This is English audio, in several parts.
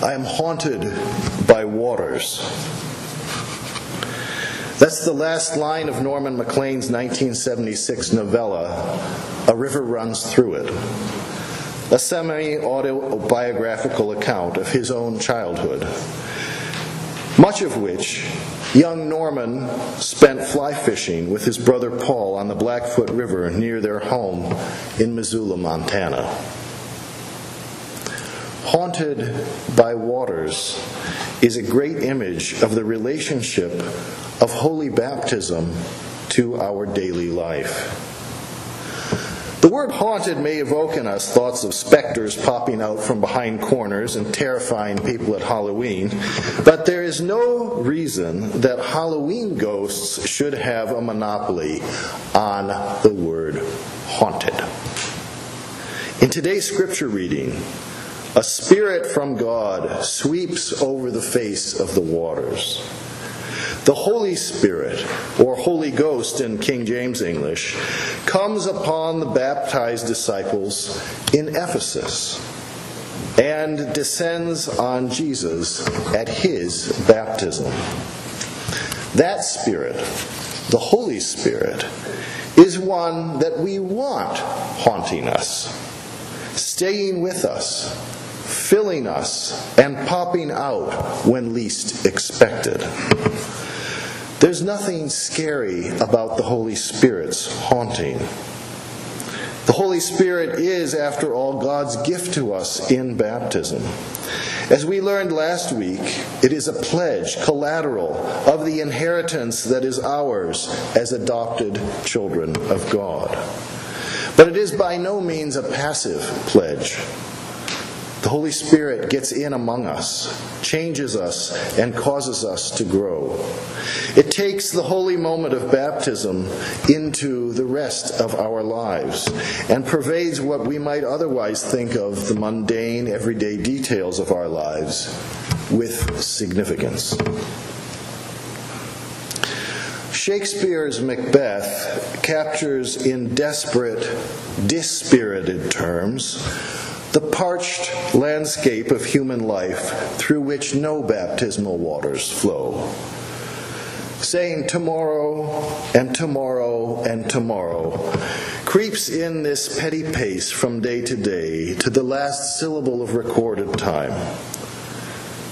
I am haunted by waters. That's the last line of Norman Maclean's 1976 novella, A River Runs Through It, a semi autobiographical account of his own childhood, much of which young Norman spent fly fishing with his brother Paul on the Blackfoot River near their home in Missoula, Montana. Haunted by waters is a great image of the relationship of holy baptism to our daily life. The word haunted may evoke in us thoughts of specters popping out from behind corners and terrifying people at Halloween, but there is no reason that Halloween ghosts should have a monopoly on the word haunted. In today's scripture reading, a spirit from God sweeps over the face of the waters. The Holy Spirit, or Holy Ghost in King James English, comes upon the baptized disciples in Ephesus and descends on Jesus at his baptism. That Spirit, the Holy Spirit, is one that we want haunting us, staying with us, filling us, and popping out when least expected. There's nothing scary about the Holy Spirit's haunting. The Holy Spirit is, after all, God's gift to us in baptism. As we learned last week, it is a pledge, collateral, of the inheritance that is ours as adopted children of God. But it is by no means a passive pledge. The Holy Spirit gets in among us, changes us, and causes us to grow. It takes the holy moment of baptism into the rest of our lives and pervades what we might otherwise think of the mundane, everyday details of our lives with significance. Shakespeare's Macbeth captures in desperate, dispirited terms the parched landscape of human life through which no baptismal waters flow. Saying tomorrow and tomorrow and tomorrow creeps in this petty pace from day to day to the last syllable of recorded time.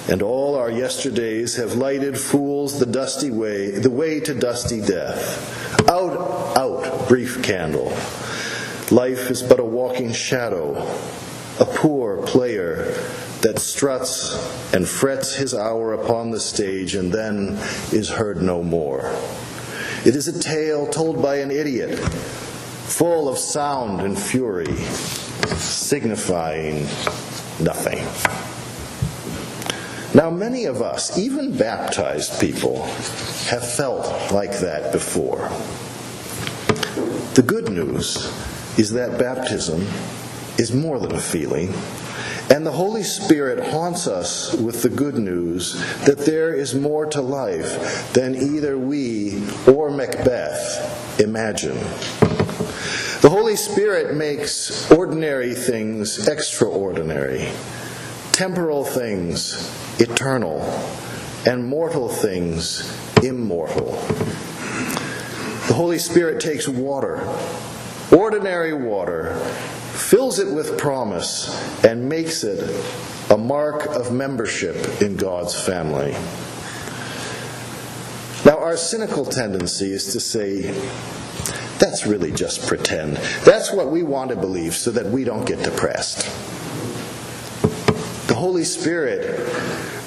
And all our yesterdays have lighted fools the dusty way, the way to dusty death. Out, out, brief candle. Life is but a walking shadow, a poor player that struts and frets his hour upon the stage and then is heard no more. It is a tale told by an idiot, full of sound and fury, signifying nothing. Now, many of us, even baptized people, have felt like that before. The good news is that baptism is more than a feeling. And the Holy Spirit haunts us with the good news that there is more to life than either we or Macbeth imagine. The Holy Spirit makes ordinary things extraordinary, temporal things eternal, and mortal things immortal. The Holy Spirit takes water, ordinary water, fills it with promise, and makes it a mark of membership in God's family. Now, our cynical tendency is to say, that's really just pretend. That's what we want to believe so that we don't get depressed. The Holy Spirit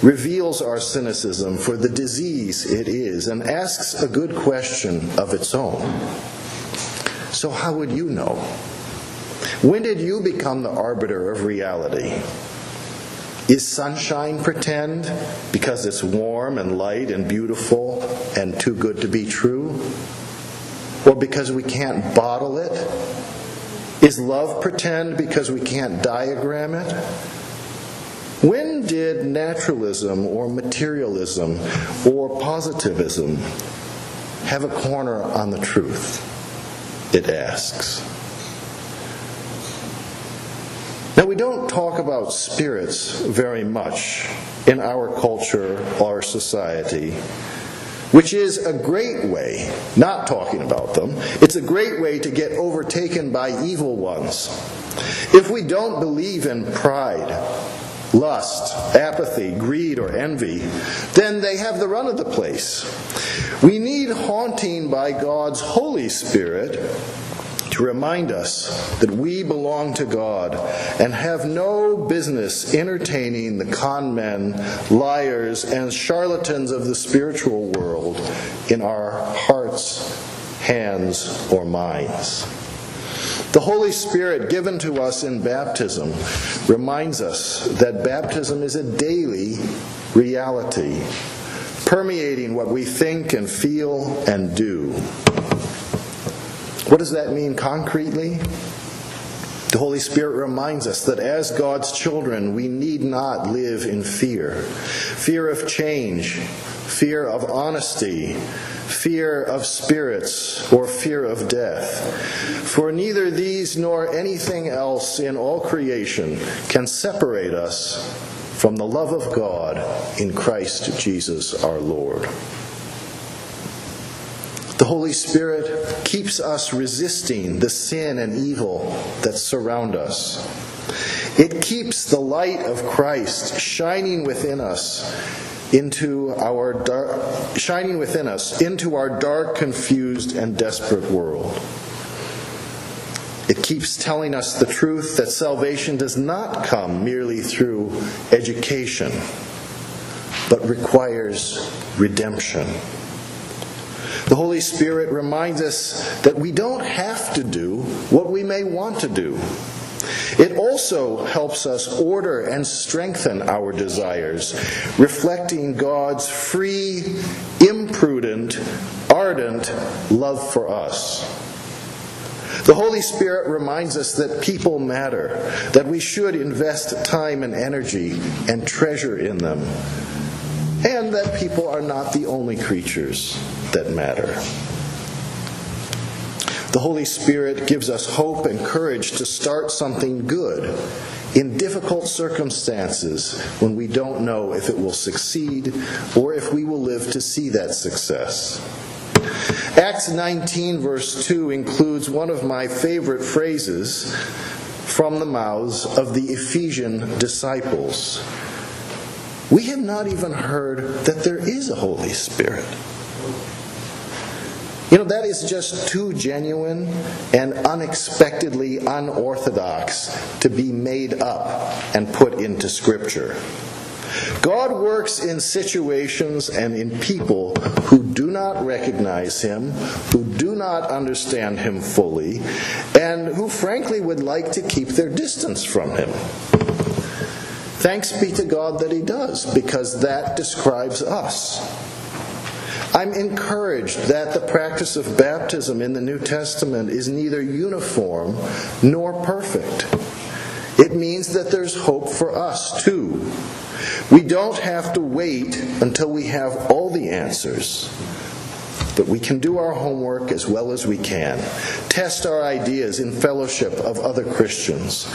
reveals our cynicism for the disease it is and asks a good question of its own. So, how would you know? When did you become the arbiter of reality? Is sunshine pretend because it's warm and light and beautiful and too good to be true? Or because we can't bottle it? Is love pretend because we can't diagram it? When did naturalism or materialism or positivism have a corner on the truth? It asks. Now, we don't talk about spirits very much in our culture our society, which is a great way, not talking about them, it's a great way to get overtaken by evil ones. If we don't believe in pride, lust, apathy, greed, or envy, then they have the run of the place. We need haunting by God's Holy Spirit to remind us that we belong to God and have no business entertaining the con men, liars, and charlatans of the spiritual world in our hearts, hands, or minds. The Holy Spirit given to us in baptism reminds us that baptism is a daily reality, permeating what we think and feel and do. What does that mean concretely? The Holy Spirit reminds us that as God's children, we need not live in fear fear of change, fear of honesty, fear of spirits, or fear of death. For neither these nor anything else in all creation can separate us from the love of God in Christ Jesus our Lord. The Holy Spirit keeps us resisting the sin and evil that surround us. It keeps the light of Christ shining within us into our dark, shining within us into our dark, confused, and desperate world. It keeps telling us the truth that salvation does not come merely through education, but requires redemption. The Holy Spirit reminds us that we don't have to do what we may want to do. It also helps us order and strengthen our desires, reflecting God's free, imprudent, ardent love for us. The Holy Spirit reminds us that people matter, that we should invest time and energy and treasure in them, and that people are not the only creatures that matter. The Holy Spirit gives us hope and courage to start something good in difficult circumstances when we don't know if it will succeed or if we will live to see that success. Acts 19, verse 2, includes one of my favorite phrases from the mouths of the Ephesian disciples. We have not even heard that there is a Holy Spirit. You know, that is just too genuine and unexpectedly unorthodox to be made up and put into Scripture. God works in situations and in people who do not recognize Him, who do not understand Him fully, and who frankly would like to keep their distance from Him. Thanks be to God that He does, because that describes us. I'm encouraged that the practice of baptism in the New Testament is neither uniform nor perfect. It means that there's hope for us too. We don't have to wait until we have all the answers. But we can do our homework as well as we can, test our ideas in fellowship of other Christians,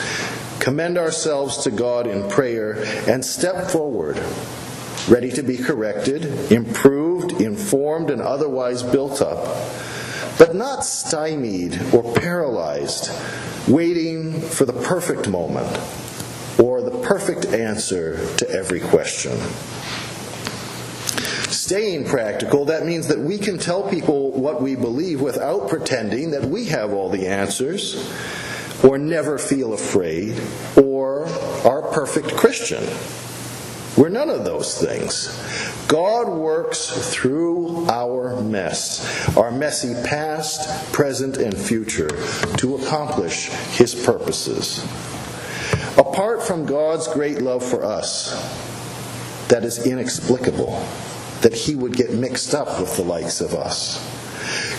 commend ourselves to God in prayer, and step forward ready to be corrected, improved, informed, and otherwise built up, but not stymied or paralyzed, waiting for the perfect moment or the perfect answer to every question. Staying practical, that means that we can tell people what we believe without pretending that we have all the answers, or never feel afraid, or are perfect Christian. We're none of those things. God works through our mess, our messy past, present, and future, to accomplish His purposes. Apart from God's great love for us, that is inexplicable, that He would get mixed up with the likes of us.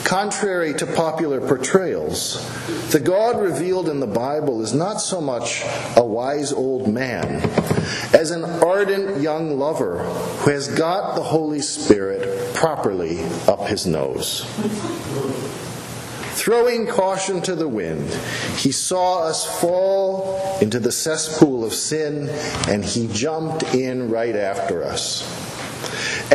Contrary to popular portrayals, the God revealed in the Bible is not so much a wise old man as an ardent young lover who has got the Holy Spirit properly up his nose. throwing caution to the wind, he saw us fall into the cesspool of sin, and he jumped in right after us.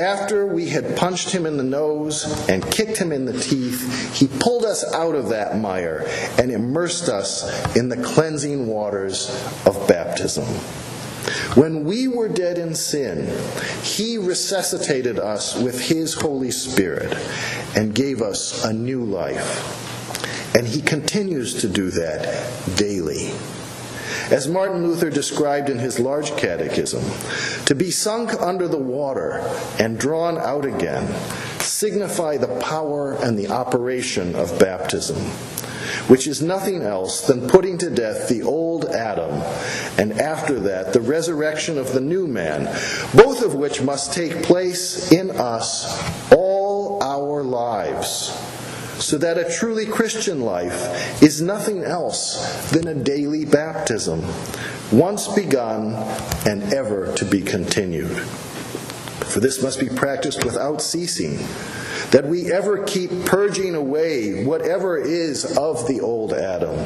After we had punched him in the nose and kicked him in the teeth, he pulled us out of that mire and immersed us in the cleansing waters of baptism. When we were dead in sin, he resuscitated us with his Holy Spirit and gave us a new life. And he continues to do that daily. As Martin Luther described in his large catechism, to be sunk under the water and drawn out again signify the power and the operation of baptism, which is nothing else than putting to death the old Adam, and after that, the resurrection of the new man, both of which must take place in us all our lives so that a truly Christian life is nothing else than a daily baptism, once begun and ever to be continued. For this must be practiced without ceasing, that we ever keep purging away whatever is of the old Adam,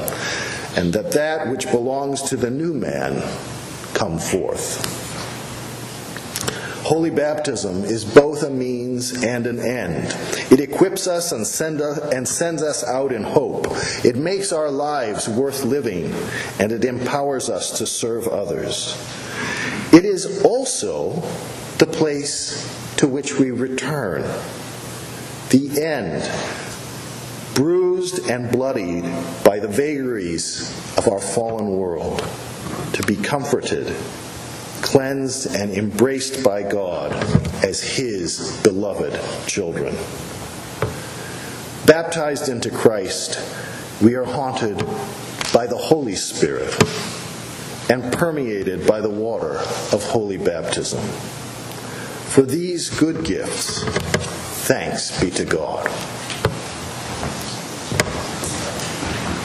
and that that which belongs to the new man come forth. Holy baptism is both a means and an end. It equips us and, send us and sends us out in hope. It makes our lives worth living, and it empowers us to serve others. It is also the place to which we return. The end, bruised and bloodied by the vagaries of our fallen world, to be comforted cleansed and embraced by God as His beloved children. Baptized into Christ, we are haunted by the Holy Spirit and permeated by the water of holy baptism. For these good gifts, thanks be to God.